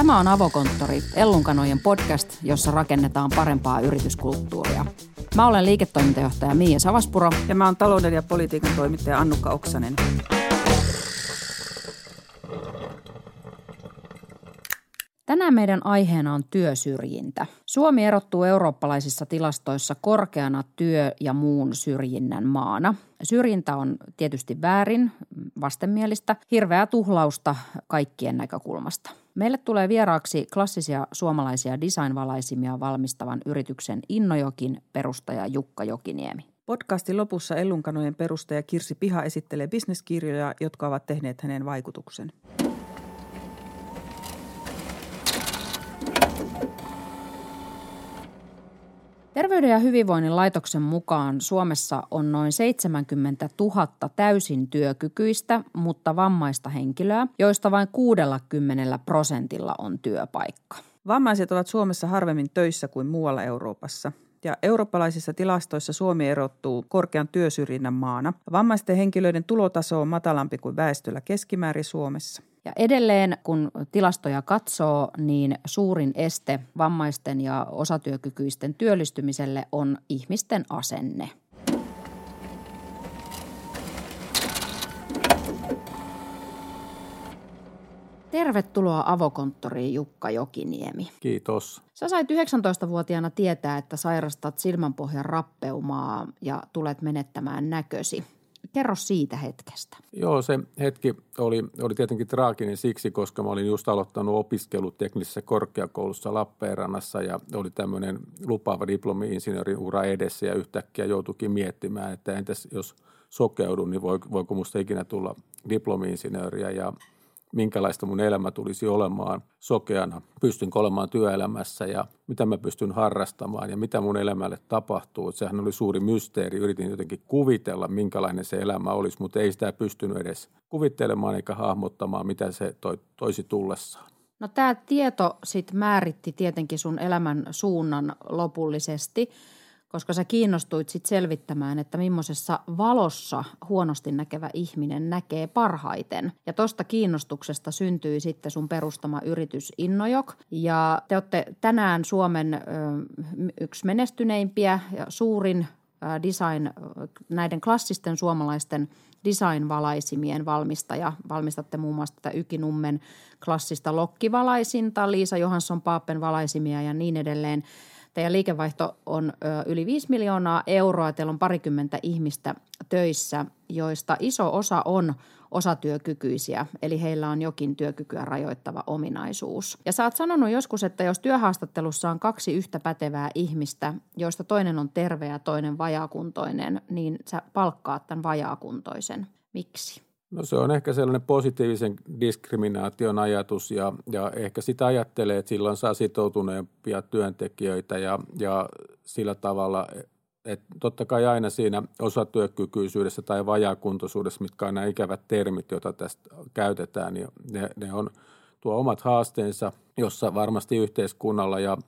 Tämä on Avokonttori, Ellunkanojen podcast, jossa rakennetaan parempaa yrityskulttuuria. Mä olen liiketoimintajohtaja Miia Savaspuro. Ja mä oon talouden ja politiikan toimittaja Annukka Oksanen. Tänään meidän aiheena on työsyrjintä. Suomi erottuu eurooppalaisissa tilastoissa korkeana työ- ja muun syrjinnän maana. Syrjintä on tietysti väärin, vastenmielistä, hirveää tuhlausta kaikkien näkökulmasta. Meille tulee vieraaksi klassisia suomalaisia designvalaisimia valmistavan yrityksen Innojokin perustaja Jukka Jokiniemi. Podcastin lopussa Ellunkanojen perustaja Kirsi Piha esittelee bisneskirjoja, jotka ovat tehneet hänen vaikutuksen. Terveyden ja hyvinvoinnin laitoksen mukaan Suomessa on noin 70 000 täysin työkykyistä, mutta vammaista henkilöä, joista vain 60 prosentilla on työpaikka. Vammaiset ovat Suomessa harvemmin töissä kuin muualla Euroopassa. Ja eurooppalaisissa tilastoissa Suomi erottuu korkean työsyrjinnän maana. Vammaisten henkilöiden tulotaso on matalampi kuin väestöllä keskimäärin Suomessa. Ja edelleen, kun tilastoja katsoo, niin suurin este vammaisten ja osatyökykyisten työllistymiselle on ihmisten asenne. Tervetuloa avokonttoriin Jukka Jokiniemi. Kiitos. Sä sait 19-vuotiaana tietää, että sairastat silmänpohjan rappeumaa ja tulet menettämään näkösi. Kerro siitä hetkestä. Joo, se hetki oli, oli tietenkin traaginen siksi, koska mä olin just aloittanut opiskelut teknisessä korkeakoulussa Lappeenrannassa ja oli tämmöinen lupaava diplomi-insinöörin ura edessä ja yhtäkkiä joutuikin miettimään, että entäs jos sokeudun, niin voiko musta ikinä tulla diplomi-insinööriä ja minkälaista mun elämä tulisi olemaan sokeana, pystynkö olemaan työelämässä ja mitä mä pystyn harrastamaan ja mitä mun elämälle tapahtuu. Sehän oli suuri mysteeri. Yritin jotenkin kuvitella, minkälainen se elämä olisi, mutta ei sitä pystynyt edes kuvittelemaan eikä hahmottamaan, mitä se toi, toisi tullessaan. No tämä tieto sitten määritti tietenkin sun elämän suunnan lopullisesti – koska sä kiinnostuit sit selvittämään, että millaisessa valossa huonosti näkevä ihminen näkee parhaiten. Ja tosta kiinnostuksesta syntyi sitten sun perustama yritys Innojok. Ja te olette tänään Suomen ö, yksi menestyneimpiä ja suurin design, näiden klassisten suomalaisten designvalaisimien valmistaja. Valmistatte muun muassa tätä Ykinummen klassista lokkivalaisinta, Liisa Johansson Paappen valaisimia ja niin edelleen. Teidän liikevaihto on yli 5 miljoonaa euroa. Teillä on parikymmentä ihmistä töissä, joista iso osa on osatyökykyisiä, eli heillä on jokin työkykyä rajoittava ominaisuus. Ja sä oot sanonut joskus, että jos työhaastattelussa on kaksi yhtä pätevää ihmistä, joista toinen on terve ja toinen vajaakuntoinen, niin sä palkkaat tämän vajaakuntoisen. Miksi? No se on ehkä sellainen positiivisen diskriminaation ajatus ja, ja ehkä sitä ajattelee, että silloin saa sitoutuneempia työntekijöitä ja, ja sillä tavalla, että totta kai aina siinä osatyökykyisyydessä tai vajaakuntoisuudessa, mitkä on nämä ikävät termit, joita tästä käytetään, niin ne, ne on tuo omat haasteensa, jossa varmasti yhteiskunnalla ja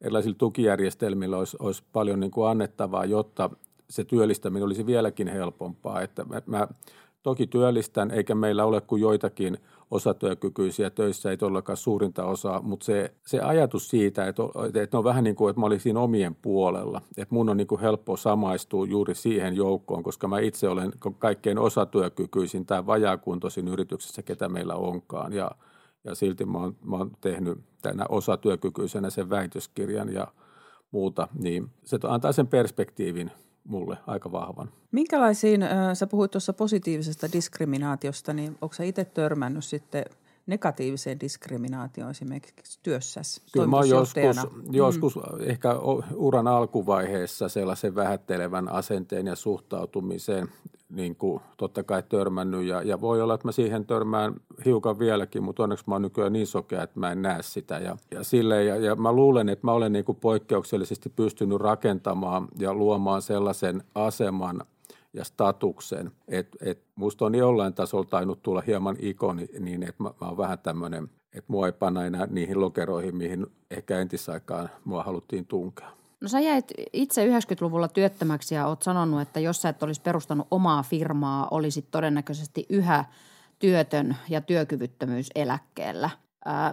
erilaisilla tukijärjestelmillä olisi, olisi paljon niin kuin annettavaa, jotta se työllistäminen olisi vieläkin helpompaa. Että mä, mä Toki työllistän, eikä meillä ole kuin joitakin osatyökykyisiä töissä, ei todellakaan suurinta osaa, mutta se, se ajatus siitä, että, että on vähän niin kuin, että mä olisin omien puolella, että mun on niin kuin helppo samaistua juuri siihen joukkoon, koska mä itse olen kaikkein osatyökykyisin tai vajaakuntoisin yrityksessä, ketä meillä onkaan. Ja, ja silti mä oon, mä oon tehnyt tänä osatyökykyisenä sen väitöskirjan ja muuta, niin se antaa sen perspektiivin – mulle aika vahvan. Minkälaisiin, sä puhuit tuossa positiivisesta diskriminaatiosta, niin onko sä itse törmännyt sitten negatiiviseen diskriminaatioon esimerkiksi työssäsi Kyllä mä joskus, joskus mm. ehkä uran alkuvaiheessa sellaisen vähättelevän asenteen ja suhtautumiseen niin kuin totta kai törmännyt ja, ja voi olla, että mä siihen törmään hiukan vieläkin, mutta onneksi mä oon nykyään niin sokea, että mä en näe sitä ja, ja, sille, ja, ja mä luulen, että mä olen niin kuin poikkeuksellisesti pystynyt rakentamaan ja luomaan sellaisen aseman ja statuksen, että et musta on jollain tasolla tainnut tulla hieman ikoni niin, että mä, mä oon vähän tämmöinen, että mua ei panna enää niihin lokeroihin, mihin ehkä entisaikaan mua haluttiin tunkea. No sä jäit itse 90-luvulla työttömäksi ja oot sanonut, että jos sä et olisi perustanut omaa firmaa, olisit todennäköisesti yhä työtön ja työkyvyttömyyseläkkeellä.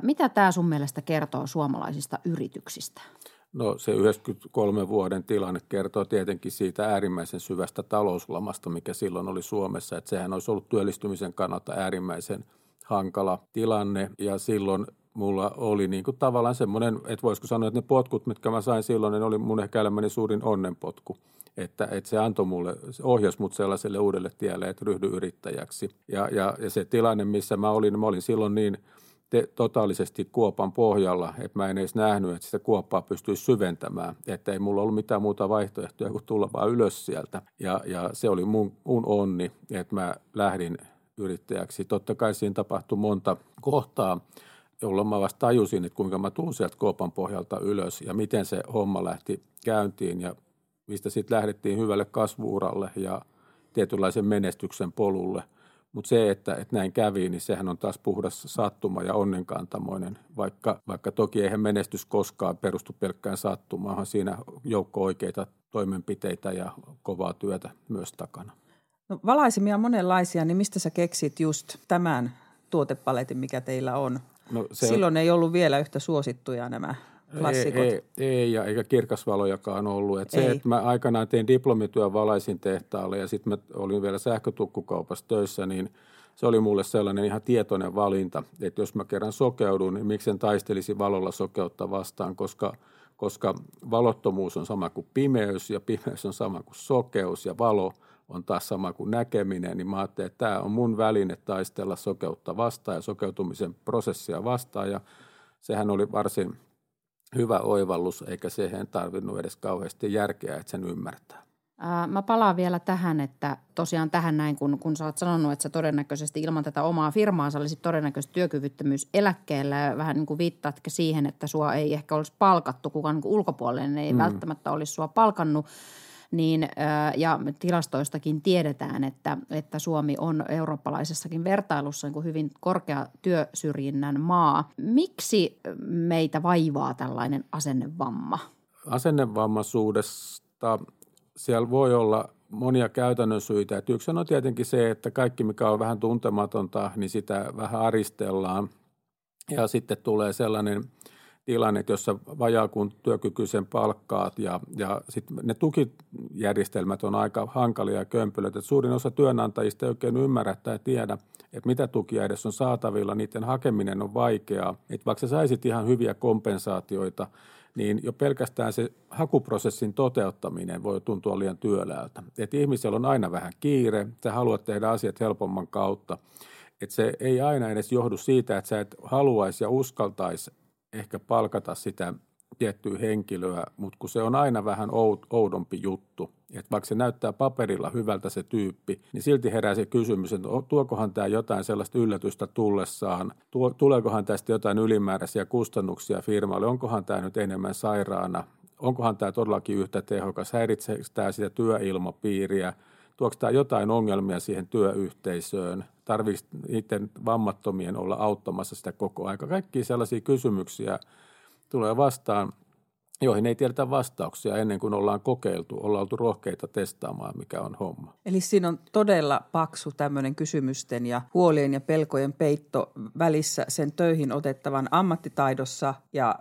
Mitä tämä sun mielestä kertoo suomalaisista yrityksistä? No se 93 vuoden tilanne kertoo tietenkin siitä äärimmäisen syvästä talouslamasta, mikä silloin oli Suomessa. Että sehän olisi ollut työllistymisen kannalta äärimmäisen hankala tilanne ja silloin mulla oli niin kuin tavallaan semmoinen, että voisiko sanoa, että ne potkut, mitkä mä sain silloin, ne oli mun ehkä elämäni suurin onnenpotku. Että, että se antoi mulle, se ohjasi mut sellaiselle uudelle tielle, että ryhdy yrittäjäksi. Ja, ja, ja se tilanne, missä mä olin, mä olin silloin niin te, totaalisesti kuopan pohjalla, että mä en edes nähnyt, että sitä kuoppaa pystyisi syventämään. Että ei mulla ollut mitään muuta vaihtoehtoja kuin tulla vaan ylös sieltä. Ja, ja se oli mun, mun onni, että mä lähdin yrittäjäksi. Totta kai siinä tapahtui monta kohtaa, jolloin mä vasta tajusin, että kuinka mä tuun sieltä kuopan pohjalta ylös ja miten se homma lähti käyntiin ja mistä sitten lähdettiin hyvälle kasvuuralle ja tietynlaisen menestyksen polulle. Mutta se, että, että näin kävi, niin sehän on taas puhdas sattuma ja onnenkantamoinen, vaikka, vaikka toki eihän menestys koskaan perustu pelkkään sattumaan, siinä joukko oikeita toimenpiteitä ja kovaa työtä myös takana. No, valaisimia monenlaisia, niin mistä sä keksit just tämän tuotepaletin, mikä teillä on? No, se Silloin ei ollut vielä yhtä suosittuja nämä klassikot. Ei, ei, ei ja eikä kirkasvalojakaan ollut. Et se, että mä aikanaan tein diplomityön valaisin tehtaalle ja sitten mä olin vielä sähkötukkukaupassa töissä, niin se oli mulle sellainen ihan tietoinen valinta, että jos mä kerran sokeudun, niin miksen taistelisi valolla sokeutta vastaan, koska, koska valottomuus on sama kuin pimeys ja pimeys on sama kuin sokeus ja valo on taas sama kuin näkeminen, niin mä ajattelin, että tämä on mun väline taistella sokeutta vastaan ja sokeutumisen prosessia vastaan ja sehän oli varsin – hyvä oivallus, eikä siihen tarvinnut edes kauheasti järkeä, että sen ymmärtää. Mä palaan vielä tähän, että tosiaan tähän näin, kun, kun sä oot sanonut, että sä todennäköisesti ilman tätä omaa firmaa sä olisit todennäköisesti työkyvyttömyys eläkkeellä ja vähän niin kuin viittaatkin siihen, että sua ei ehkä olisi palkattu, kukaan niin ulkopuolinen ei mm. välttämättä olisi sua palkannut – niin, ja tilastoistakin tiedetään, että, että Suomi on eurooppalaisessakin vertailussa niin kuin hyvin korkea työsyrjinnän maa. Miksi meitä vaivaa tällainen asennevamma? Asennevammaisuudesta siellä voi olla monia käytännön syitä. Että yksi on tietenkin se, että kaikki mikä on vähän tuntematonta, niin sitä vähän aristellaan. Ja sitten tulee sellainen – tilanne, jossa vajaa kun työkykyisen palkkaat ja, ja sitten ne tukijärjestelmät on aika hankalia ja kömpelöitä. Suurin osa työnantajista ei oikein ymmärrä tai tiedä, että mitä tukia edes on saatavilla, niiden hakeminen on vaikeaa. Että vaikka sä saisit ihan hyviä kompensaatioita, niin jo pelkästään se hakuprosessin toteuttaminen voi tuntua liian työläältä. Että ihmisellä on aina vähän kiire, sä haluat tehdä asiat helpomman kautta. Että se ei aina edes johdu siitä, että sä et haluaisi ja uskaltaisi ehkä palkata sitä tiettyä henkilöä, mutta kun se on aina vähän oudompi juttu, että vaikka se näyttää paperilla hyvältä se tyyppi, niin silti herää se kysymys, että tuokohan tämä jotain sellaista yllätystä tullessaan, tuleekohan tästä jotain ylimääräisiä kustannuksia firmalle, onkohan tämä nyt enemmän sairaana, onkohan tämä todellakin yhtä tehokas, häiritseekö tämä sitä työilmapiiriä, tuoko tämä jotain ongelmia siihen työyhteisöön, tarvitsisi niiden vammattomien olla auttamassa sitä koko aika. Kaikki sellaisia kysymyksiä tulee vastaan, joihin ei tiedetä vastauksia ennen kuin ollaan kokeiltu, ollaan oltu rohkeita testaamaan, mikä on homma. Eli siinä on todella paksu tämmöinen kysymysten ja huolien ja pelkojen peitto välissä sen töihin otettavan ammattitaidossa ja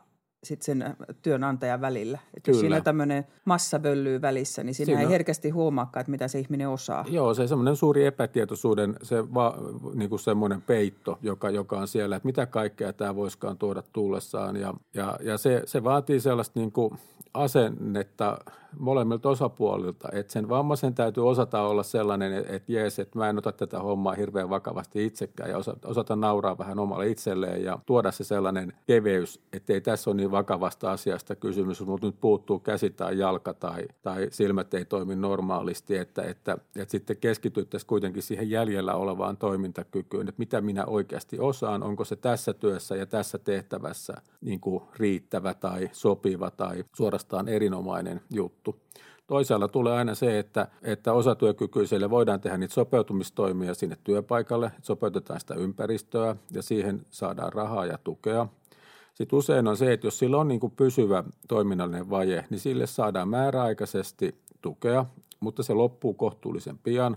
sitten sen äh, työnantajan välillä. Että jos siinä tämmöinen massa völlyy välissä, niin siinä, siinä ei herkästi huomaakaan, että mitä se ihminen osaa. Joo, se semmoinen suuri epätietoisuuden se va, niin kuin semmoinen peitto, joka, joka on siellä, että mitä kaikkea tämä voisikaan tuoda tullessaan. Ja, ja, ja se, se vaatii sellaista niin kuin asennetta molemmilta osapuolilta, että sen vammaisen täytyy osata olla sellainen, että jees, että mä en ota tätä hommaa hirveän vakavasti itsekään ja osata, osata nauraa vähän omalle itselleen ja tuoda se sellainen keveys, että ei tässä ole niin vakavasta asiasta kysymys, mutta nyt puuttuu käsi tai jalka tai, tai silmät ei toimi normaalisti, että, että, että sitten keskityttäisiin kuitenkin siihen jäljellä olevaan toimintakykyyn, että mitä minä oikeasti osaan, onko se tässä työssä ja tässä tehtävässä niin kuin riittävä tai sopiva tai suorastaan erinomainen juttu. Toisaalla tulee aina se, että, että osatyökykyisille voidaan tehdä niitä sopeutumistoimia sinne työpaikalle, että sopeutetaan sitä ympäristöä ja siihen saadaan rahaa ja tukea. Sitten usein on se, että jos sillä on niin kuin pysyvä toiminnallinen vaje, niin sille saadaan määräaikaisesti tukea, mutta se loppuu kohtuullisen pian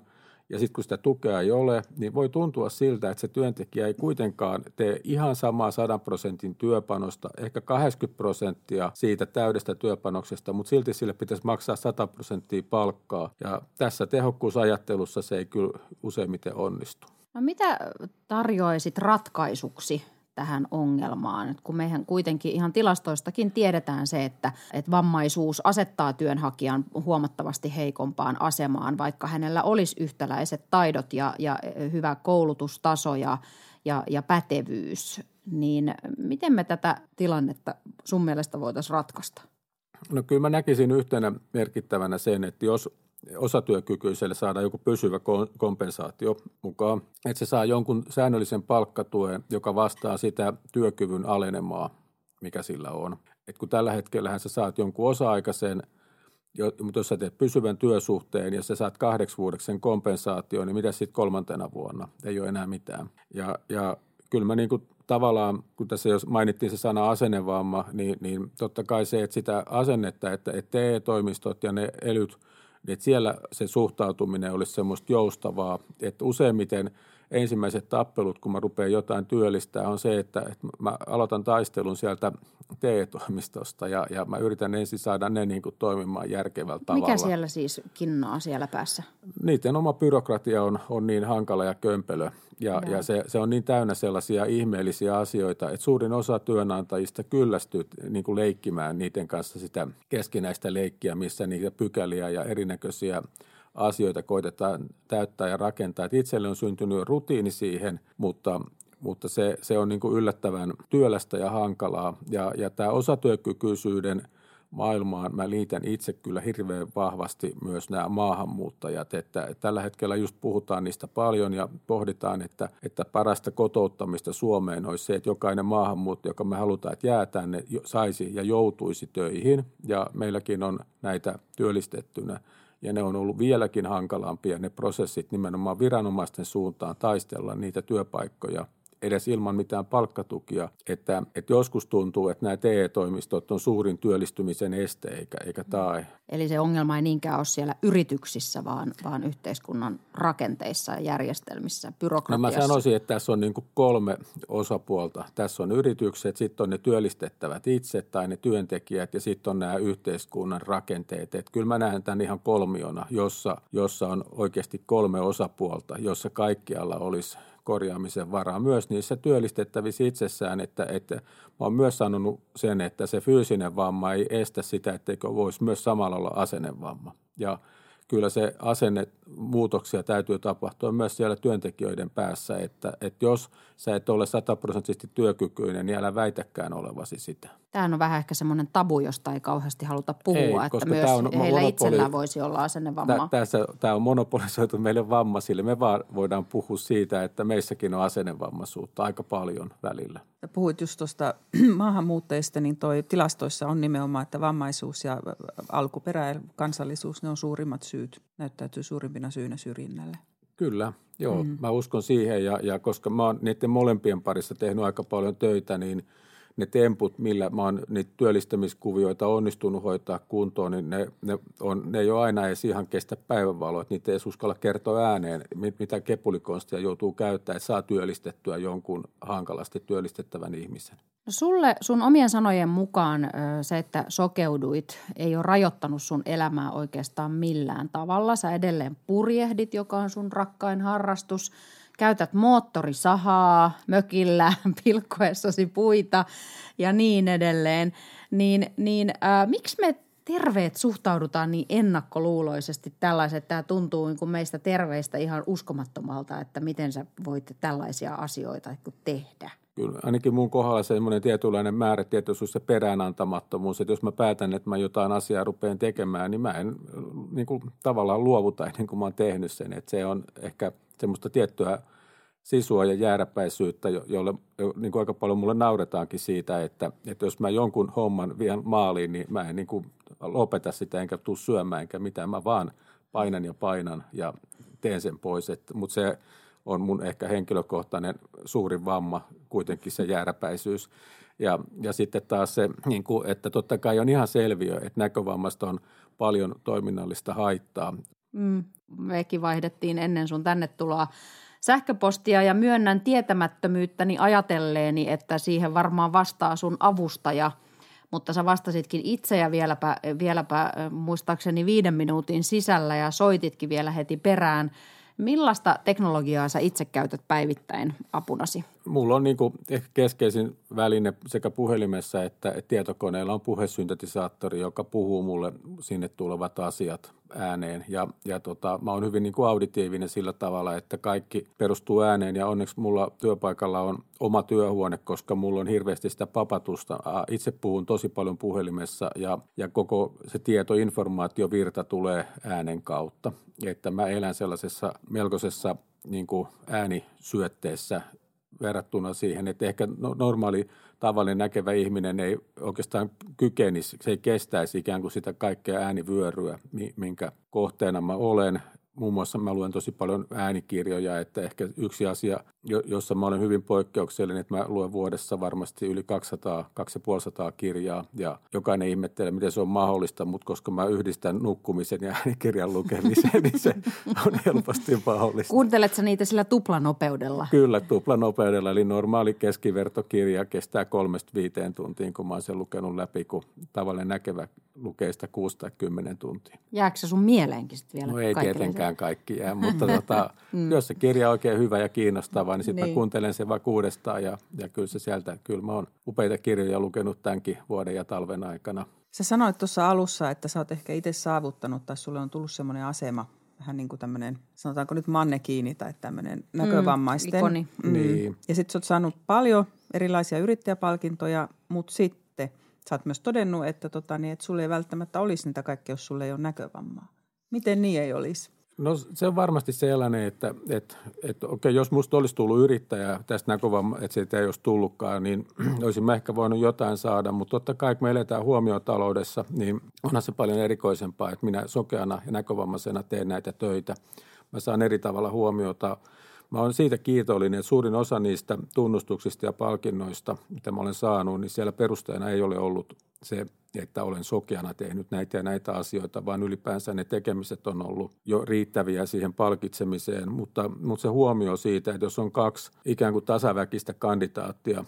ja sitten kun sitä tukea ei ole, niin voi tuntua siltä, että se työntekijä ei kuitenkaan tee ihan samaa 100 prosentin työpanosta, ehkä 80 prosenttia siitä täydestä työpanoksesta, mutta silti sille pitäisi maksaa 100 prosenttia palkkaa. Ja tässä tehokkuusajattelussa se ei kyllä useimmiten onnistu. No mitä tarjoaisit ratkaisuksi tähän ongelmaan, että kun mehän kuitenkin ihan tilastoistakin tiedetään se, että, että vammaisuus asettaa työnhakijan huomattavasti heikompaan asemaan, vaikka hänellä olisi yhtäläiset taidot ja, ja hyvä koulutustaso ja, ja, ja pätevyys, niin miten me tätä tilannetta sun mielestä voitaisiin ratkaista? No kyllä mä näkisin yhtenä merkittävänä sen, että jos osatyökykyiselle saada joku pysyvä kompensaatio mukaan, että se saa jonkun säännöllisen palkkatuen, joka vastaa sitä työkyvyn alenemaa, mikä sillä on. Et kun tällä hetkellä sä saat jonkun osa-aikaisen, mutta jos sä teet pysyvän työsuhteen ja sä saat kahdeksi vuodeksi sen kompensaation, niin mitä sitten kolmantena vuonna? Ei ole enää mitään. Ja, ja kyllä mä niin kuin tavallaan, kun tässä jos mainittiin se sana asennevamma, niin, niin totta kai se, että sitä asennetta, että, että TE-toimistot ja ne elyt – niin että siellä se suhtautuminen olisi semmoista joustavaa, että useimmiten ensimmäiset tappelut, kun mä rupean jotain työllistää, on se, että, että mä aloitan taistelun sieltä TE-toimistosta ja, ja mä yritän ensin saada ne niin kuin toimimaan järkevällä tavalla. Mikä siellä siis kinnaa siellä päässä? Niiden oma byrokratia on, on niin hankala ja kömpelö ja, ja se, se on niin täynnä sellaisia ihmeellisiä asioita, että suurin osa työnantajista kyllästyy niin kuin leikkimään niiden kanssa sitä keskinäistä leikkiä, missä niitä pykäliä ja erinäköisiä asioita koitetaan täyttää ja rakentaa. Et itselle on syntynyt rutiini siihen, mutta mutta se, se on niin kuin yllättävän työlästä ja hankalaa. Ja, ja tämä osatyökykyisyyden – maailmaan mä liitän itse kyllä hirveän vahvasti myös nämä maahanmuuttajat, että tällä hetkellä just puhutaan niistä paljon ja pohditaan, että, että parasta kotouttamista Suomeen olisi se, että jokainen maahanmuuttaja, joka me halutaan, että jää tänne, saisi ja joutuisi töihin ja meilläkin on näitä työllistettynä ja ne on ollut vieläkin hankalampia ne prosessit nimenomaan viranomaisten suuntaan taistella niitä työpaikkoja – edes ilman mitään palkkatukia, että, että joskus tuntuu, että nämä TE-toimistot on suurin työllistymisen este eikä, eikä tae. Eli se ongelma ei niinkään ole siellä yrityksissä, vaan, vaan yhteiskunnan rakenteissa ja järjestelmissä, byrokratiassa. No mä sanoisin, että tässä on niin kuin kolme osapuolta. Tässä on yritykset, sitten on ne työllistettävät itse tai ne työntekijät ja sitten on nämä yhteiskunnan rakenteet. Että kyllä mä näen tämän ihan kolmiona, jossa, jossa on oikeasti kolme osapuolta, jossa kaikkialla olisi korjaamisen varaa myös niissä työllistettävissä itsessään, että, että mä oon myös sanonut sen, että se fyysinen vamma ei estä sitä, etteikö voisi myös samalla olla asennevamma. Ja kyllä se asennemuutoksia täytyy tapahtua myös siellä työntekijöiden päässä, että, että jos sä et ole sataprosenttisesti työkykyinen, niin älä väitäkään olevasi sitä. Tämä on vähän ehkä semmoinen tabu, josta ei kauheasti haluta puhua, ei, että myös tämä on heillä monopoli... itsellään voisi olla asennevamma. Tämä, tässä, tämä on monopolisoitu meille vammaisille. Me vaan voidaan puhua siitä, että meissäkin on asennevammaisuutta aika paljon välillä. Puhuit just tuosta maahanmuuttajista, niin toi tilastoissa on nimenomaan, että vammaisuus ja alkuperä ja kansallisuus, ne on suurimmat syyt, näyttäytyy suurimpina syynä syrjinnälle. Kyllä, joo. Mm. Mä uskon siihen ja, ja koska mä oon niiden molempien parissa tehnyt aika paljon töitä, niin – ne temput, millä mä oon niitä työllistämiskuvioita onnistunut hoitaa kuntoon, niin ne, ne, on, ne ei ole aina edes ihan kestä päivänvaloa, että niitä ei uskalla kertoa ääneen, mitä kepulikonstia joutuu käyttämään, että saa työllistettyä jonkun hankalasti työllistettävän ihmisen. No sulle sun omien sanojen mukaan se, että sokeuduit, ei ole rajoittanut sun elämää oikeastaan millään tavalla. Sä edelleen purjehdit, joka on sun rakkain harrastus – käytät moottorisahaa mökillä pilkkoessasi puita ja niin edelleen, niin, niin äh, miksi me terveet suhtaudutaan niin ennakkoluuloisesti tällaiset, tämä tuntuu niin kuin meistä terveistä ihan uskomattomalta, että miten sä voit tällaisia asioita tehdä? Kyllä, ainakin mun kohdalla semmoinen tietynlainen määrätietoisuus ja peräänantamattomuus, että jos mä päätän, että mä jotain asiaa rupean tekemään, niin mä en niin kuin, tavallaan luovuta ennen kuin mä oon tehnyt sen. Että se on ehkä semmoista tiettyä sisua ja jääräpäisyyttä, jolle niin kuin aika paljon mulle nauretaankin siitä, että, että jos mä jonkun homman vien maaliin, niin mä en niin kuin lopeta sitä enkä tuu syömään enkä mitään. Mä vaan painan ja painan ja teen sen pois. Mutta se on mun ehkä henkilökohtainen suurin vamma kuitenkin se jääräpäisyys. Ja, ja sitten taas se, niin kuin, että totta kai on ihan selviö, että näkövammasta on paljon toiminnallista haittaa Mm, mekin vaihdettiin ennen sun tänne tuloa sähköpostia ja myönnän tietämättömyyttäni ajatelleeni, että siihen varmaan vastaa sun avustaja, mutta sä vastasitkin itse ja vieläpä, vieläpä muistaakseni viiden minuutin sisällä ja soititkin vielä heti perään – Millaista teknologiaa sä itse käytät päivittäin apunasi? Mulla on niin kuin ehkä keskeisin väline sekä puhelimessa että tietokoneella on puhesyntetisaattori, joka puhuu mulle sinne tulevat asiat ääneen. Ja, ja tota, mä oon hyvin niin kuin auditiivinen sillä tavalla, että kaikki perustuu ääneen ja onneksi mulla työpaikalla on oma työhuone, koska mulla on hirveästi sitä papatusta. Itse puhun tosi paljon puhelimessa ja, ja koko se tieto, informaatiovirta tulee äänen kautta. Että mä elän sellaisessa melkoisessa niin kuin äänisyötteessä verrattuna siihen, että ehkä no, normaali tavallinen näkevä ihminen ei oikeastaan kykenisi, se ei kestäisi ikään kuin sitä kaikkea äänivyöryä, minkä kohteena mä olen muun muassa mä luen tosi paljon äänikirjoja, että ehkä yksi asia, jossa mä olen hyvin poikkeuksellinen, että mä luen vuodessa varmasti yli 200, 250 kirjaa ja jokainen ihmettelee, miten se on mahdollista, mutta koska mä yhdistän nukkumisen ja äänikirjan lukemisen, niin se on helposti mahdollista. Kuunteletko niitä sillä tuplanopeudella? Kyllä, tuplanopeudella, eli normaali keskivertokirja kestää kolmesta viiteen tuntiin, kun mä oon sen lukenut läpi, kun tavallinen näkevä lukee sitä kuusta tai kymmenen tuntia. Jääkö se sun mieleenkin sitten vielä? No ei tietenkään kaikki jää, mutta tota, mm. jos se kirja on oikein hyvä ja kiinnostava, niin sitten niin. kuuntelen sen vaikka uudestaan ja, ja kyllä se sieltä, kyllä mä oon upeita kirjoja lukenut tämänkin vuoden ja talven aikana. Sä sanoit tuossa alussa, että sä oot ehkä itse saavuttanut tai sulle on tullut semmoinen asema, vähän niin kuin tämmöinen, sanotaanko nyt mannekiini tai tämmöinen mm, näkövammaisten. Ikoni. Mm. Niin. Ja sitten sä oot saanut paljon erilaisia yrittäjäpalkintoja, mutta sitten Sä oot myös todennut, että, tota, niin, että sulle ei välttämättä olisi niitä kaikkea, jos sulle ei ole näkövammaa. Miten niin ei olisi? No se on varmasti sellainen, että, että, että okei, jos musta olisi tullut yrittäjä tästä näkövamma, että se ei olisi tullutkaan, niin olisin mä ehkä voinut jotain saada. Mutta totta kai, kun me eletään huomiotaloudessa, niin onhan se paljon erikoisempaa, että minä sokeana ja näkövammaisena teen näitä töitä. Mä saan eri tavalla huomiota Mä olen siitä kiitollinen, että suurin osa niistä tunnustuksista ja palkinnoista, mitä mä olen saanut, niin siellä perusteena ei ole ollut se, että olen sokeana tehnyt näitä ja näitä asioita, vaan ylipäänsä ne tekemiset on ollut jo riittäviä siihen palkitsemiseen. Mutta, mutta se huomio siitä, että jos on kaksi ikään kuin tasaväkistä kandidaattia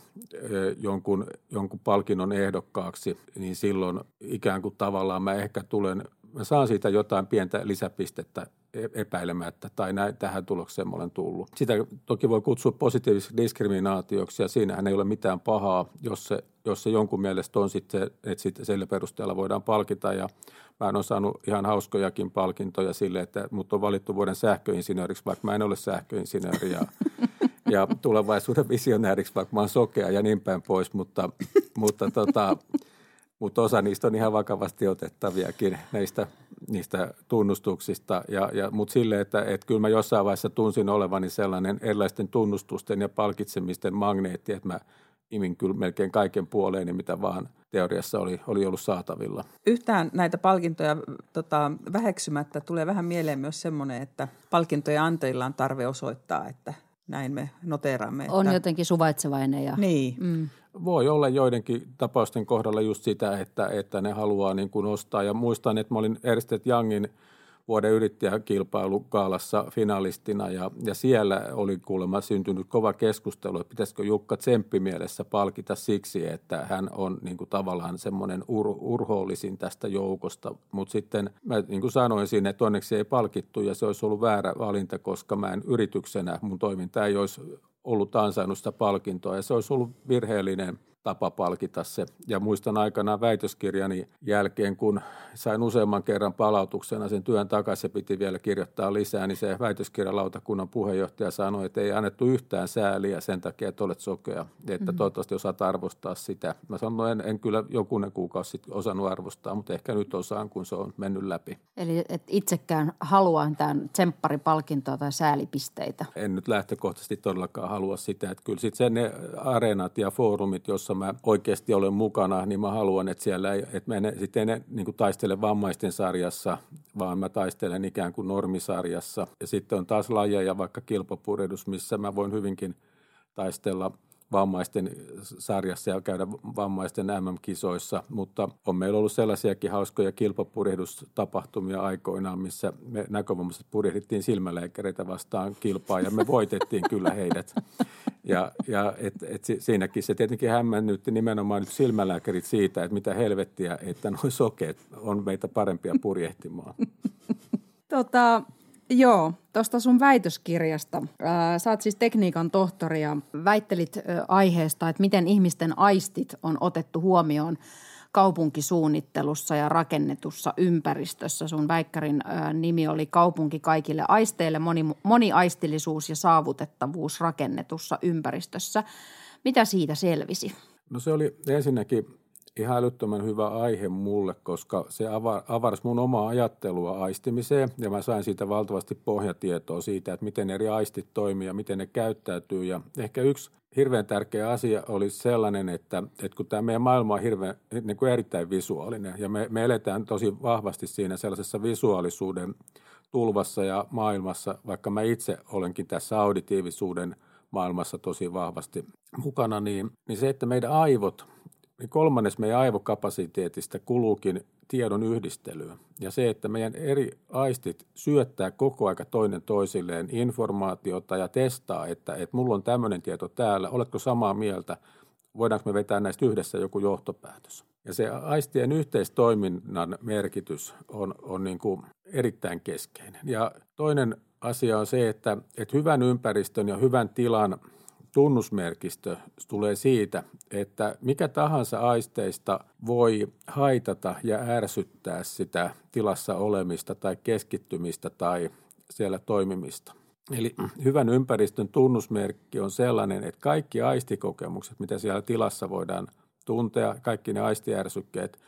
jonkun, jonkun palkinnon ehdokkaaksi, niin silloin ikään kuin tavallaan mä ehkä tulen, mä saan siitä jotain pientä lisäpistettä epäilemättä, tai näin, tähän tulokseen olen tullut. Sitä toki voi kutsua positiiviseksi diskriminaatioksi, ja siinähän ei ole mitään pahaa, jos se, jos se jonkun mielestä on sitten, että sitten sillä perusteella voidaan palkita, ja mä en ole saanut ihan hauskojakin palkintoja sille, että mut on valittu vuoden sähköinsinööriksi, vaikka mä en ole sähköinsinööri, ja, ja tulevaisuuden visionääriksi, vaikka mä oon sokea ja niin päin pois, mutta, mutta tota, mutta osa niistä on ihan vakavasti otettaviakin näistä niistä tunnustuksista. Ja, ja, mutta sille, että, että kyllä mä jossain vaiheessa tunsin olevani sellainen erilaisten tunnustusten ja palkitsemisten magneetti, että mä imin kyllä melkein kaiken puoleen, mitä vaan teoriassa oli, oli ollut saatavilla. Yhtään näitä palkintoja tota, väheksymättä tulee vähän mieleen myös semmoinen, että palkintojen antajilla on tarve osoittaa, että näin me noteeraamme. Että... On jotenkin suvaitsevainen. Ja... Niin. Mm. Voi olla joidenkin tapausten kohdalla just sitä, että, että ne haluaa niin kuin ostaa. Ja muistan, että mä olin Ernst Youngin vuoden yrittäjäkilpailu Kaalassa finalistina ja, ja siellä oli kuulemma syntynyt kova keskustelu, että pitäisikö Jukka tsemppimielessä palkita siksi, että hän on niin kuin tavallaan semmoinen ur, urhoollisin tästä joukosta. Mutta sitten mä niin kuin sanoin siinä, että onneksi ei palkittu ja se olisi ollut väärä valinta, koska mä en yrityksenä, mun toiminta ei olisi ollut ansainnut sitä palkintoa ja se olisi ollut virheellinen – tapa palkita se. Ja muistan aikanaan väitöskirjani jälkeen, kun sain useamman kerran palautuksena sen työn takaisin, piti vielä kirjoittaa lisää, niin se väitöskirjalautakunnan puheenjohtaja sanoi, että ei annettu yhtään sääliä sen takia, että olet sokea, että mm. toivottavasti osaat arvostaa sitä. Mä sanoin, no en, en kyllä jokunen kuukausi sitten osannut arvostaa, mutta ehkä nyt osaan, kun se on mennyt läpi. Eli et itsekään haluan tämän tsempparipalkintoa tai säälipisteitä? En nyt lähtökohtaisesti todellakaan halua sitä, että kyllä sitten ne areenat ja foorumit, jossa jossa mä oikeasti olen mukana, niin mä haluan, että siellä ei, että mä en en niin taistele vammaisten sarjassa, vaan mä taistelen ikään kuin normisarjassa. Ja sitten on taas lajeja, vaikka kilpapuredus, missä mä voin hyvinkin taistella vammaisten sarjassa ja käydä vammaisten MM-kisoissa, mutta on meillä ollut sellaisiakin hauskoja kilpapurjehdustapahtumia aikoinaan, missä me näkövammaiset purjehdittiin silmälääkäreitä vastaan kilpaa ja me voitettiin kyllä heidät. Ja, ja et, et siinäkin se tietenkin hämmennytti nimenomaan nyt silmälääkärit siitä, että mitä helvettiä, että nuo sokeet on meitä parempia purjehtimaan. Tota, Joo, tuosta sun väitöskirjasta. Sä oot siis tekniikan tohtori ja väittelit aiheesta, että miten ihmisten aistit on otettu huomioon kaupunkisuunnittelussa ja rakennetussa ympäristössä. Sun väikkärin nimi oli Kaupunki kaikille aisteille, moni, moniaistillisuus ja saavutettavuus rakennetussa ympäristössä. Mitä siitä selvisi? No se oli ensinnäkin ihan älyttömän hyvä aihe mulle, koska se avarsi mun omaa ajattelua aistimiseen ja mä sain siitä valtavasti pohjatietoa siitä, että miten eri aistit toimii ja miten ne käyttäytyy. Ja ehkä yksi hirveän tärkeä asia oli sellainen, että, että kun tämä meidän maailma on hirveän, niin kuin erittäin visuaalinen ja me, me eletään tosi vahvasti siinä sellaisessa visuaalisuuden tulvassa ja maailmassa, vaikka mä itse olenkin tässä auditiivisuuden maailmassa tosi vahvasti mukana, niin, niin se, että meidän aivot niin kolmannes meidän aivokapasiteetista kuluukin tiedon yhdistelyyn. Ja se, että meidän eri aistit syöttää koko aika toinen toisilleen informaatiota ja testaa, että, että mulla on tämmöinen tieto täällä, oletko samaa mieltä, voidaanko me vetää näistä yhdessä joku johtopäätös. Ja se aistien yhteistoiminnan merkitys on, on niin kuin erittäin keskeinen. Ja toinen asia on se, että, että hyvän ympäristön ja hyvän tilan – tunnusmerkistö tulee siitä, että mikä tahansa aisteista voi haitata ja ärsyttää sitä tilassa olemista tai keskittymistä tai siellä toimimista. Eli hyvän ympäristön tunnusmerkki on sellainen, että kaikki aistikokemukset, mitä siellä tilassa voidaan tuntea, kaikki ne aistiärsykkeet,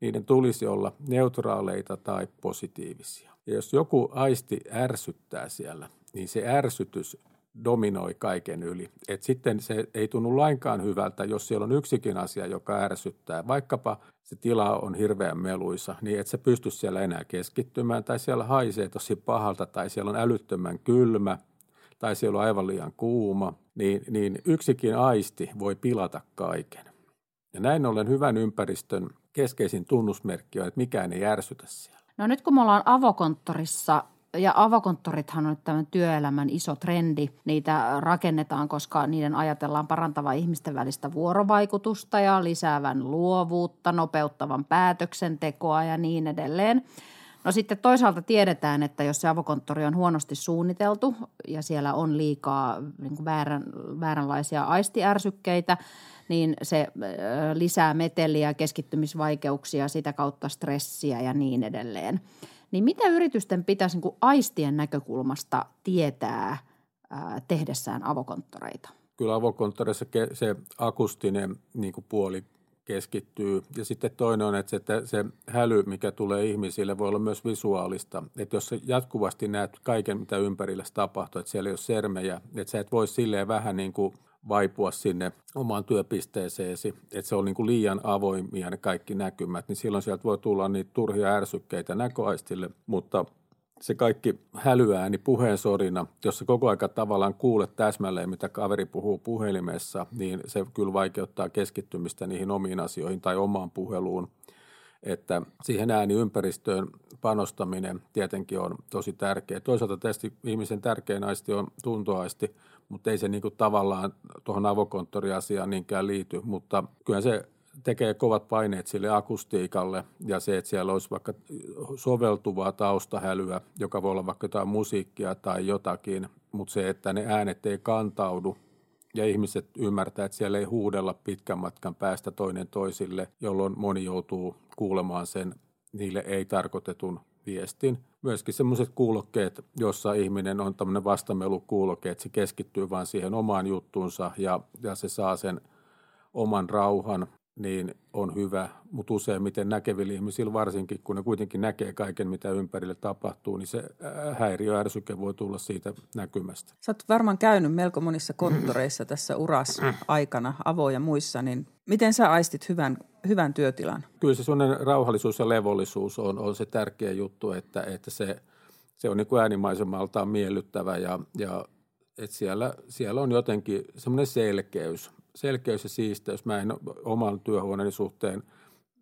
niiden tulisi olla neutraaleita tai positiivisia. Ja jos joku aisti ärsyttää siellä, niin se ärsytys dominoi kaiken yli. Et sitten se ei tunnu lainkaan hyvältä, jos siellä on yksikin asia, joka ärsyttää. Vaikkapa se tila on hirveän meluisa, niin et sä pysty siellä enää keskittymään, tai siellä haisee tosi pahalta, tai siellä on älyttömän kylmä, tai siellä on aivan liian kuuma, niin, niin yksikin aisti voi pilata kaiken. Ja näin ollen hyvän ympäristön keskeisin tunnusmerkki on, että mikään ei ärsytä siellä. No nyt kun me ollaan avokonttorissa ja avokonttorithan on tämän työelämän iso trendi. Niitä rakennetaan, koska niiden ajatellaan parantavan ihmisten välistä vuorovaikutusta ja lisäävän luovuutta, nopeuttavan päätöksentekoa ja niin edelleen. No sitten toisaalta tiedetään, että jos se avokonttori on huonosti suunniteltu ja siellä on liikaa niin väärän, vääränlaisia aistiärsykkeitä, niin se lisää meteliä, keskittymisvaikeuksia, sitä kautta stressiä ja niin edelleen – niin mitä yritysten pitäisi niin kuin aistien näkökulmasta tietää ää, tehdessään avokonttoreita? Kyllä avokonttoreissa se akustinen niin kuin puoli keskittyy. Ja sitten toinen on, että se, että se häly, mikä tulee ihmisille, voi olla myös visuaalista. Että jos sä jatkuvasti näet kaiken, mitä ympärillä tapahtuu, että siellä ei ole sermejä, että sä et voi silleen vähän niin kuin – vaipua sinne omaan työpisteeseesi, että se on niin kuin liian avoimia ne kaikki näkymät, niin silloin sieltä voi tulla niitä turhia ärsykkeitä näköaistille, mutta se kaikki hälyääni puheen sorina, jos sä koko aika tavallaan kuulet täsmälleen, mitä kaveri puhuu puhelimessa, niin se kyllä vaikeuttaa keskittymistä niihin omiin asioihin tai omaan puheluun. Että siihen ääniympäristöön panostaminen tietenkin on tosi tärkeä. Toisaalta tietysti ihmisen tärkein aisti on tuntoaisti, mutta ei se niin kuin tavallaan tuohon avokonttoriasiaan niinkään liity, mutta kyllä se tekee kovat paineet sille akustiikalle ja se, että siellä olisi vaikka soveltuvaa taustahälyä, joka voi olla vaikka jotain musiikkia tai jotakin, mutta se, että ne äänet ei kantaudu ja ihmiset ymmärtää, että siellä ei huudella pitkän matkan päästä toinen toisille, jolloin moni joutuu kuulemaan sen niille ei tarkoitetun viestin. Myöskin sellaiset kuulokkeet, jossa ihminen on tämmöinen vastamelukuuloke, että se keskittyy vain siihen omaan juttuunsa ja, ja se saa sen oman rauhan, niin on hyvä. Mutta useimmiten näkevillä ihmisillä varsinkin, kun ne kuitenkin näkee kaiken, mitä ympärille tapahtuu, niin se häiriöärsyke voi tulla siitä näkymästä. Sä oot varmaan käynyt melko monissa konttoreissa tässä uras aikana, avo ja muissa, niin miten sä aistit hyvän hyvän työtilan? Kyllä se sellainen rauhallisuus ja levollisuus on, on se tärkeä juttu, että, että se, se on niin äänimaisemaltaan miellyttävä ja, ja että siellä, siellä on jotenkin semmoinen selkeys, selkeys ja siisteys. Mä en oman työhuoneeni suhteen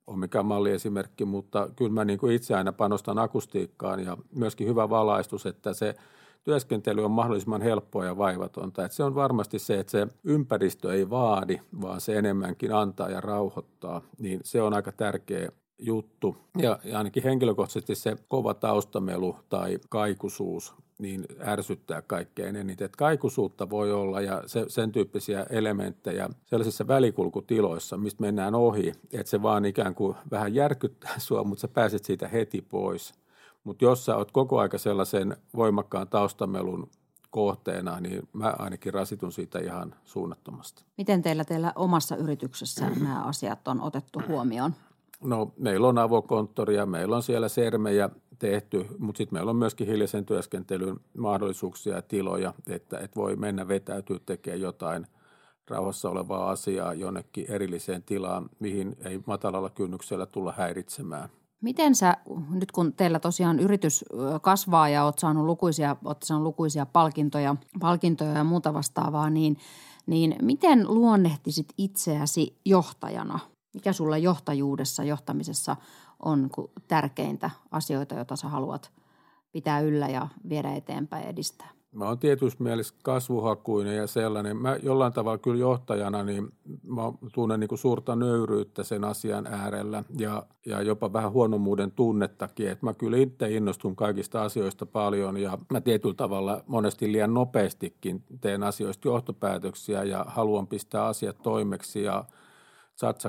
ole mikään malliesimerkki, mutta kyllä mä niin kuin itse aina panostan akustiikkaan ja myöskin hyvä valaistus, että se työskentely on mahdollisimman helppoa ja vaivatonta. Että se on varmasti se, että se ympäristö ei vaadi, vaan se enemmänkin antaa ja rauhoittaa, niin se on aika tärkeä juttu. Ja, ja ainakin henkilökohtaisesti se kova taustamelu tai kaikusuus niin ärsyttää kaikkein eniten. Että kaikusuutta voi olla ja se, sen tyyppisiä elementtejä sellaisissa välikulkutiloissa, mistä mennään ohi, että se vaan ikään kuin vähän järkyttää sua, mutta sä pääset siitä heti pois. Mutta jos sä oot koko aika sellaisen voimakkaan taustamelun kohteena, niin mä ainakin rasitun siitä ihan suunnattomasti. Miten teillä teillä omassa yrityksessä nämä asiat on otettu huomioon? No meillä on avokonttori ja meillä on siellä sermejä tehty, mutta sitten meillä on myöskin hiljaisen työskentelyn mahdollisuuksia ja tiloja, että, että voi mennä vetäytyä tekemään jotain rauhassa olevaa asiaa jonnekin erilliseen tilaan, mihin ei matalalla kynnyksellä tulla häiritsemään. Miten sä, nyt kun teillä tosiaan yritys kasvaa ja oot saanut lukuisia, oot saanut lukuisia palkintoja, palkintoja ja muuta vastaavaa, niin, niin miten luonnehtisit itseäsi johtajana? Mikä sulla johtajuudessa, johtamisessa on tärkeintä asioita, joita sä haluat pitää yllä ja viedä eteenpäin edistää? Mä oon tietysti mielessä kasvuhakuinen ja sellainen. Mä jollain tavalla kyllä johtajana, niin mä tunnen niin kuin suurta nöyryyttä sen asian äärellä ja, ja jopa vähän huonomuuden tunnettakin. Että mä kyllä itse innostun kaikista asioista paljon ja mä tietyllä tavalla monesti liian nopeastikin teen asioista johtopäätöksiä ja haluan pistää asiat toimeksi ja –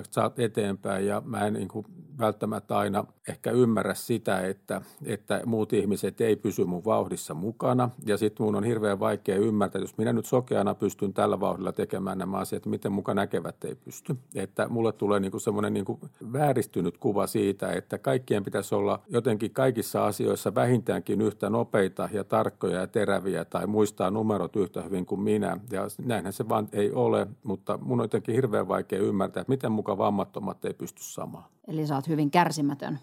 saat eteenpäin. Ja mä en niin kuin välttämättä aina ehkä ymmärrä sitä, että, että muut ihmiset ei pysy mun vauhdissa mukana. Ja sitten mun on hirveän vaikea ymmärtää, että jos minä nyt sokeana pystyn tällä vauhdilla tekemään nämä asiat, miten muka näkevät ei pysty. Että mulle tulee niin kuin semmoinen niin kuin vääristynyt kuva siitä, että kaikkien pitäisi olla jotenkin kaikissa asioissa vähintäänkin yhtä nopeita ja tarkkoja ja teräviä tai muistaa numerot yhtä hyvin kuin minä. Ja näinhän se vaan ei ole, mutta mun on jotenkin hirveän vaikea ymmärtää, että miten muka vammattomat ei pysty samaan. Eli sä oot hyvin kärsimätön.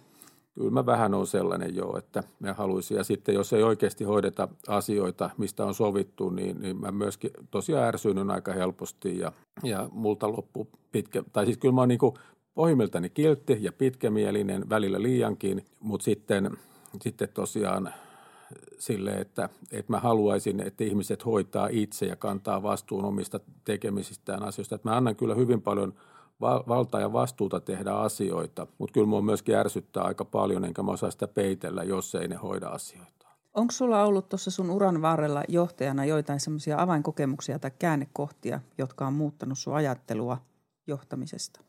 Kyllä mä vähän on sellainen jo, että mä haluaisin. Ja sitten jos ei oikeasti hoideta asioita, mistä on sovittu, niin, niin mä myöskin tosiaan ärsynyn aika helposti ja, ja multa loppuu pitkä. Tai siis kyllä mä oon niin pohjimmiltani kiltti ja pitkämielinen, välillä liiankin, mutta sitten, sitten tosiaan sille, että, että mä haluaisin, että ihmiset hoitaa itse ja kantaa vastuun omista tekemisistään asioista. Että mä annan kyllä hyvin paljon – valtaa ja vastuuta tehdä asioita, mutta kyllä mua myöskin ärsyttää aika paljon, enkä mä osaa sitä peitellä, jos ei ne hoida asioita. Onko sulla ollut tuossa sun uran varrella johtajana joitain semmoisia avainkokemuksia tai käännekohtia, jotka on muuttanut sun ajattelua johtamisesta?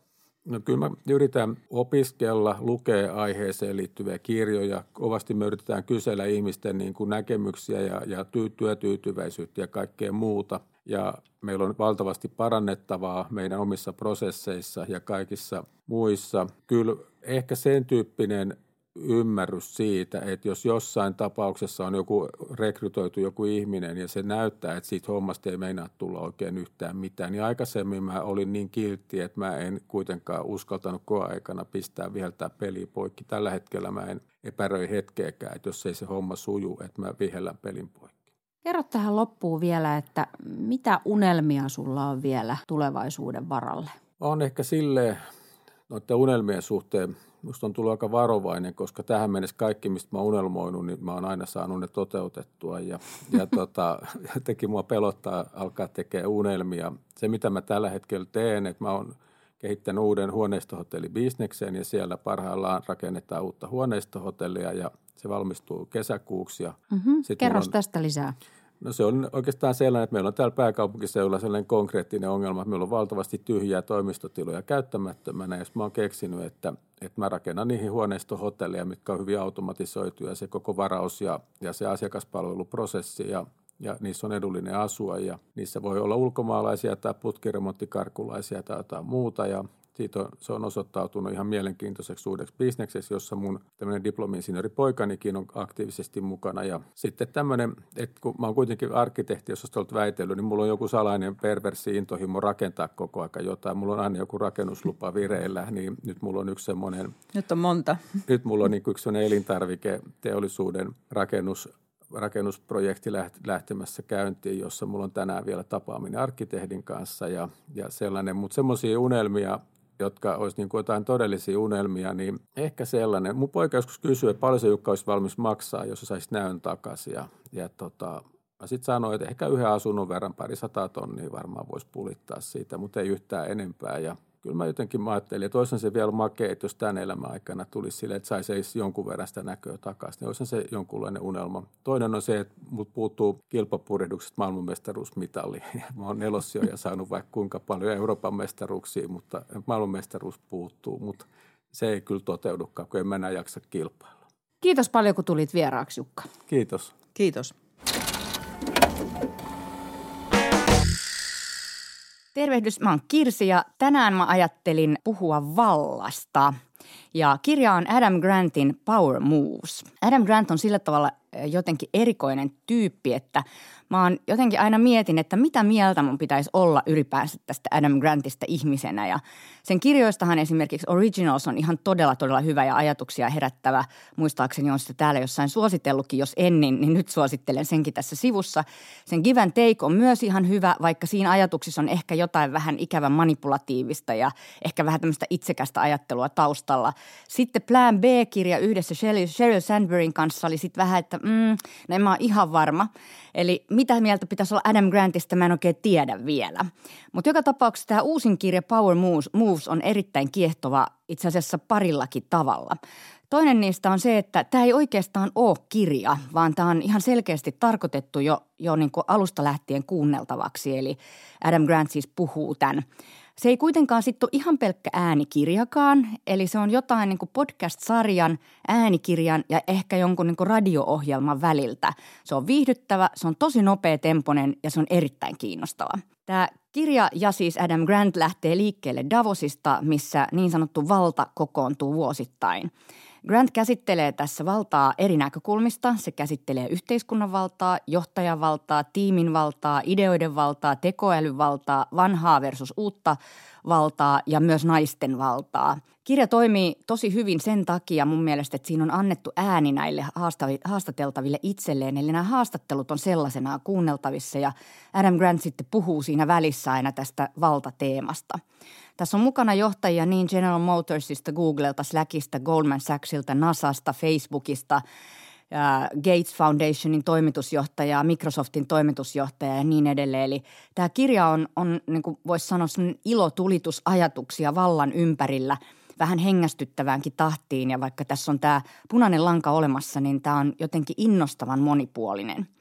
No kyllä mä yritän opiskella, lukea aiheeseen liittyviä kirjoja. Kovasti me yritetään kysellä ihmisten niin kuin näkemyksiä ja, ja ty- työtyytyväisyyttä ja kaikkea muuta. Ja meillä on valtavasti parannettavaa meidän omissa prosesseissa ja kaikissa muissa. Kyllä ehkä sen tyyppinen ymmärrys siitä, että jos jossain tapauksessa on joku rekrytoitu joku ihminen ja se näyttää, että siitä hommasta ei meinaa tulla oikein yhtään mitään, niin aikaisemmin mä olin niin kiltti, että mä en kuitenkaan uskaltanut koeaikana pistää viheltää peli poikki. Tällä hetkellä mä en epäröi hetkeäkään, että jos ei se homma suju, että mä vihellän pelin poikki. Kerro tähän loppuun vielä, että mitä unelmia sulla on vielä tulevaisuuden varalle? On ehkä silleen noiden unelmien suhteen Minusta on tullut aika varovainen, koska tähän mennessä kaikki, mistä mä oon unelmoinut, niin mä oon aina saanut ne toteutettua. Ja, ja tota, jotenkin mua pelottaa alkaa tekemään unelmia. Se, mitä mä tällä hetkellä teen, että mä oon kehittänyt uuden huoneistohotellibisneksen ja siellä parhaillaan rakennetaan uutta huoneistohotellia ja se valmistuu kesäkuuksi. Ja mm-hmm. Kerros on, tästä lisää. No se on oikeastaan sellainen, että meillä on täällä pääkaupunkiseudulla sellainen konkreettinen ongelma, että meillä on valtavasti tyhjiä toimistotiloja käyttämättömänä. Ja mä oon keksinyt, että, että mä rakennan niihin huoneistohotelleja, mitkä on hyvin automatisoituja, se koko varaus ja, ja se asiakaspalveluprosessi ja ja niissä on edullinen asua ja niissä voi olla ulkomaalaisia tai putkiremonttikarkulaisia tai jotain muuta ja siitä on, se on osoittautunut ihan mielenkiintoiseksi uudeksi bisnekseksi, jossa mun tämmöinen diplomi-insinööri poikanikin on aktiivisesti mukana. Ja sitten tämmöinen, että kun mä oon kuitenkin arkkitehti, jos olet väitellyt, niin mulla on joku salainen perversi intohimo rakentaa koko aika jotain. Mulla on aina joku rakennuslupa vireillä, niin nyt mulla on yksi semmoinen... Nyt on monta. Nyt mulla on niin yksi semmoinen elintarviketeollisuuden rakennus rakennusprojekti lähtemässä käyntiin, jossa mulla on tänään vielä tapaaminen arkkitehdin kanssa ja, ja sellainen, mutta semmoisia unelmia, jotka olisi niin kuin jotain todellisia unelmia, niin ehkä sellainen. Mun poika joskus kysyi, että paljon se Jukka olisi valmis maksaa, jos saisi näön takaisin. Ja, ja tota, mä sitten sanoin, että ehkä yhden asunnon verran pari sata tonnia varmaan voisi pulittaa siitä, mutta ei yhtään enempää. Ja kyllä mä jotenkin mä ajattelin, että olisihan se vielä makea, että jos tämän elämän aikana tulisi sille, että saisi jonkun verran sitä näköä takaisin, niin olisihan se jonkunlainen unelma. Toinen on se, että mut puuttuu kilpapurjehdukset maailmanmestaruusmitalli. Mä oon ja saanut vaikka kuinka paljon Euroopan mestaruuksia, mutta maailmanmestaruus puuttuu, mutta se ei kyllä toteudukaan, kun en mä enää jaksa kilpailla. Kiitos paljon, kun tulit vieraaksi, Jukka. Kiitos. Kiitos. Tervehdys, mä oon Kirsi ja tänään mä ajattelin puhua vallasta. Ja kirja on Adam Grantin Power Moves. Adam Grant on sillä tavalla jotenkin erikoinen tyyppi, että mä oon jotenkin aina mietin, että mitä mieltä mun pitäisi olla ylipäänsä tästä Adam Grantista ihmisenä. Ja sen kirjoistahan esimerkiksi Originals on ihan todella, todella hyvä ja ajatuksia herättävä. Muistaakseni on sitä täällä jossain suositellutkin, jos en, niin, niin nyt suosittelen senkin tässä sivussa. Sen Give and Take on myös ihan hyvä, vaikka siinä ajatuksissa on ehkä jotain vähän ikävän manipulatiivista ja ehkä vähän tämmöistä itsekästä ajattelua taustalla. Sitten Plan B-kirja yhdessä Sheryl Sandbergin kanssa oli sitten vähän, että mm, no en mä ole ihan varma. Eli mitä mieltä pitäisi olla Adam Grantista, mä en oikein tiedä vielä. Mutta joka tapauksessa tämä uusin kirja Power Moves on erittäin kiehtova itse asiassa parillakin tavalla. Toinen niistä on se, että tämä ei oikeastaan ole kirja, vaan tämä on ihan selkeästi tarkoitettu jo, jo niin kuin alusta lähtien kuunneltavaksi. Eli Adam Grant siis puhuu tämän se ei kuitenkaan sitten ole ihan pelkkä äänikirjakaan, eli se on jotain niin kuin podcast-sarjan, äänikirjan ja ehkä jonkun niin kuin radio-ohjelman väliltä. Se on viihdyttävä, se on tosi nopea temponen ja se on erittäin kiinnostava. Tämä kirja ja siis Adam Grant lähtee liikkeelle Davosista, missä niin sanottu valta kokoontuu vuosittain – Grant käsittelee tässä valtaa eri näkökulmista. Se käsittelee yhteiskunnan valtaa, johtajan valtaa, tiimin valtaa, ideoiden valtaa, tekoälyn valtaa, vanhaa versus uutta valtaa ja myös naisten valtaa. Kirja toimii tosi hyvin sen takia mun mielestä, että siinä on annettu ääni näille haastateltaville itselleen. Eli nämä haastattelut on sellaisena kuunneltavissa ja Adam Grant sitten puhuu siinä välissä aina tästä valtateemasta – tässä on mukana johtajia niin General Motorsista, Googlelta, Slackista, Goldman Sachsilta, NASAsta, Facebookista, Gates Foundationin toimitusjohtaja, Microsoftin toimitusjohtaja ja niin edelleen. Eli tämä kirja on, on niin kuin voisi sanoa, ilotulitus-ajatuksia vallan ympärillä vähän hengästyttäväänkin tahtiin. Ja vaikka tässä on tämä punainen lanka olemassa, niin tämä on jotenkin innostavan monipuolinen –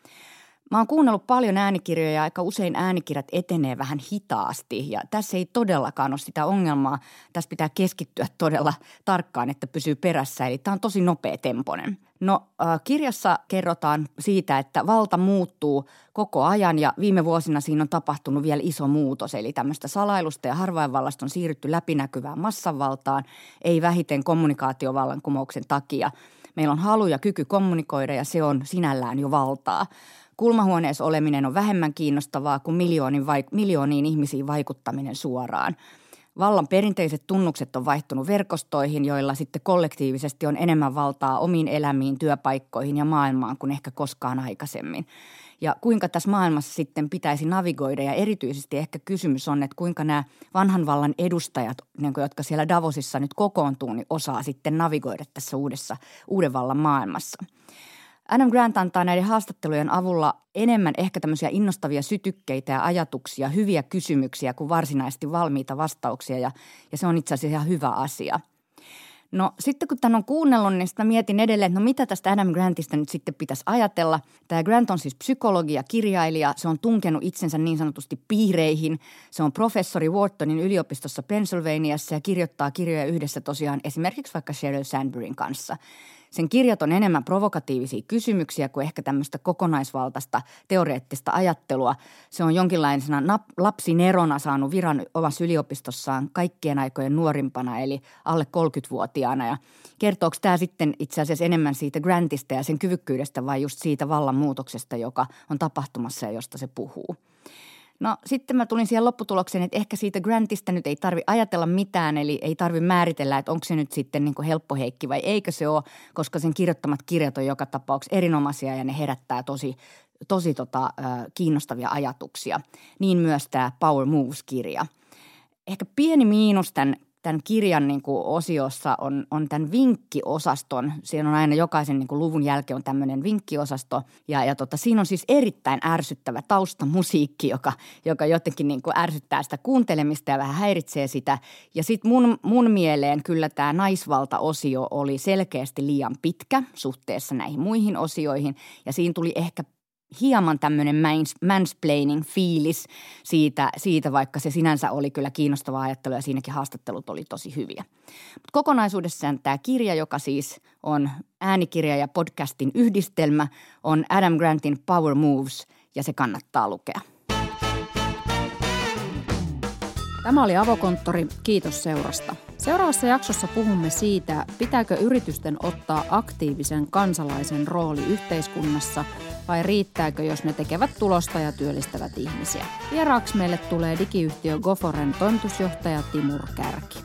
Mä oon kuunnellut paljon äänikirjoja ja aika usein äänikirjat etenee vähän hitaasti ja tässä ei todellakaan ole sitä ongelmaa. Tässä pitää keskittyä todella tarkkaan, että pysyy perässä eli tämä on tosi nopea temponen. No äh, kirjassa kerrotaan siitä, että valta muuttuu koko ajan ja viime vuosina siinä on tapahtunut vielä iso muutos. Eli tämmöistä salailusta ja harvainvallasta on siirrytty läpinäkyvään massanvaltaan, ei vähiten kommunikaatiovallankumouksen takia. Meillä on halu ja kyky kommunikoida ja se on sinällään jo valtaa. Kulmahuoneessa oleminen on vähemmän kiinnostavaa kuin miljoonin vaik- miljooniin ihmisiin vaikuttaminen suoraan. Vallan perinteiset tunnukset on vaihtunut verkostoihin, joilla sitten kollektiivisesti on enemmän valtaa omiin elämiin, työpaikkoihin ja maailmaan kuin ehkä koskaan aikaisemmin. Ja kuinka tässä maailmassa sitten pitäisi navigoida ja erityisesti ehkä kysymys on, että kuinka nämä vanhan vallan edustajat, niin jotka siellä Davosissa nyt kokoontuu, niin osaa sitten navigoida tässä uudessa uuden vallan maailmassa – Adam Grant antaa näiden haastattelujen avulla enemmän ehkä tämmöisiä innostavia sytykkeitä ja ajatuksia, hyviä kysymyksiä kuin varsinaisesti valmiita vastauksia ja, ja se on itse asiassa ihan hyvä asia. No sitten kun tämän on kuunnellut, niin sitten mietin edelleen, että no mitä tästä Adam Grantista nyt sitten pitäisi ajatella. Tämä Grant on siis psykologi ja kirjailija. Se on tunkenut itsensä niin sanotusti piireihin. Se on professori Whartonin yliopistossa Pennsylvaniassa ja kirjoittaa kirjoja yhdessä tosiaan esimerkiksi vaikka Sheryl Sandbergin kanssa – sen kirjat on enemmän provokatiivisia kysymyksiä kuin ehkä tämmöistä kokonaisvaltaista teoreettista ajattelua. Se on jonkinlaisena nap- lapsinerona saanut viran omassa yliopistossaan kaikkien aikojen nuorimpana, eli alle 30-vuotiaana. Ja kertooko tämä sitten itse asiassa enemmän siitä Grantista ja sen kyvykkyydestä vai just siitä vallanmuutoksesta, joka on tapahtumassa ja josta se puhuu? No sitten mä tulin siihen lopputulokseen, että ehkä siitä Grantista nyt ei tarvi ajatella mitään, eli ei tarvi määritellä, että onko se nyt sitten niin helppo heikki vai eikö se ole, koska sen kirjoittamat kirjat on joka tapauksessa erinomaisia ja ne herättää tosi, tosi tota, kiinnostavia ajatuksia. Niin myös tämä Power Moves-kirja. Ehkä pieni miinus tämän tämän kirjan niin kuin osiossa on, on tämän vinkkiosaston. Siinä on aina jokaisen niin kuin luvun jälkeen on tämmöinen vinkkiosasto. Ja, ja tota, siinä on siis erittäin ärsyttävä taustamusiikki, joka, joka jotenkin niin kuin ärsyttää sitä kuuntelemista ja vähän häiritsee sitä. Ja sitten mun, mun mieleen kyllä tämä naisvalta-osio oli selkeästi liian pitkä suhteessa näihin muihin osioihin. Ja siinä tuli ehkä hieman tämmöinen mansplaining fiilis siitä, siitä, vaikka se sinänsä oli kyllä kiinnostavaa ajattelua ja siinäkin haastattelut oli tosi hyviä. Mut kokonaisuudessaan tämä kirja, joka siis on äänikirja ja podcastin yhdistelmä, on Adam Grantin Power Moves ja se kannattaa lukea. Tämä oli Avokonttori. Kiitos seurasta. Seuraavassa jaksossa puhumme siitä, pitääkö yritysten ottaa aktiivisen kansalaisen rooli yhteiskunnassa vai riittääkö, jos ne tekevät tulosta ja työllistävät ihmisiä. Vieraaksi meille tulee digiyhtiö Goforen toimitusjohtaja Timur Kärki.